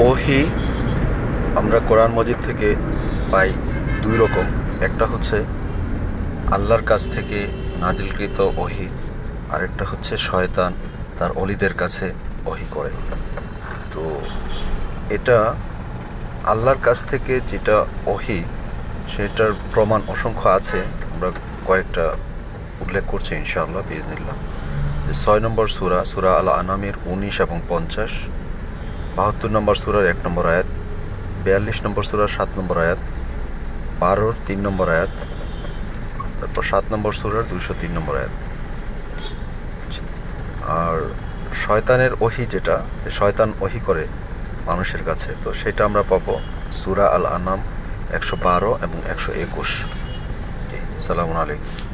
ওহি আমরা কোরআন মজিদ থেকে পাই দুই রকম। একটা হচ্ছে আল্লাহর কাছ থেকে নাজিলকৃত ওহি, আরেকটা হচ্ছে শয়তান তার অলিদের কাছে ওহি করে। তো এটা আল্লাহর কাছ থেকে যেটা ওহি, সেটার প্রমাণ অসংখ্য আছে। আমরা কয়েকটা উল্লেখ করছি ইনশাআল্লাহ বিজনিল্লাহ ছয় নম্বর সুরা সুরা আল আনামের উনিশ এবং পঞ্চাশ। বাহাত্তর নম্বর সুরার এক নম্বর আয়াত, বিয়াল্লিশ নম্বর সুরার সাত নম্বর আয়াত, বারোর তিন নম্বর আয়াত, তারপর সাত নম্বর সুরার দুশো তিন নম্বর আয়াত। আর শয়তানের ওহি যেটা শয়তান ওহি করে মানুষের কাছে, তো সেটা আমরা পাবো সুরা আল আনাম একশো বারো এবং একশো একুশ। সালামু আলাইকুম।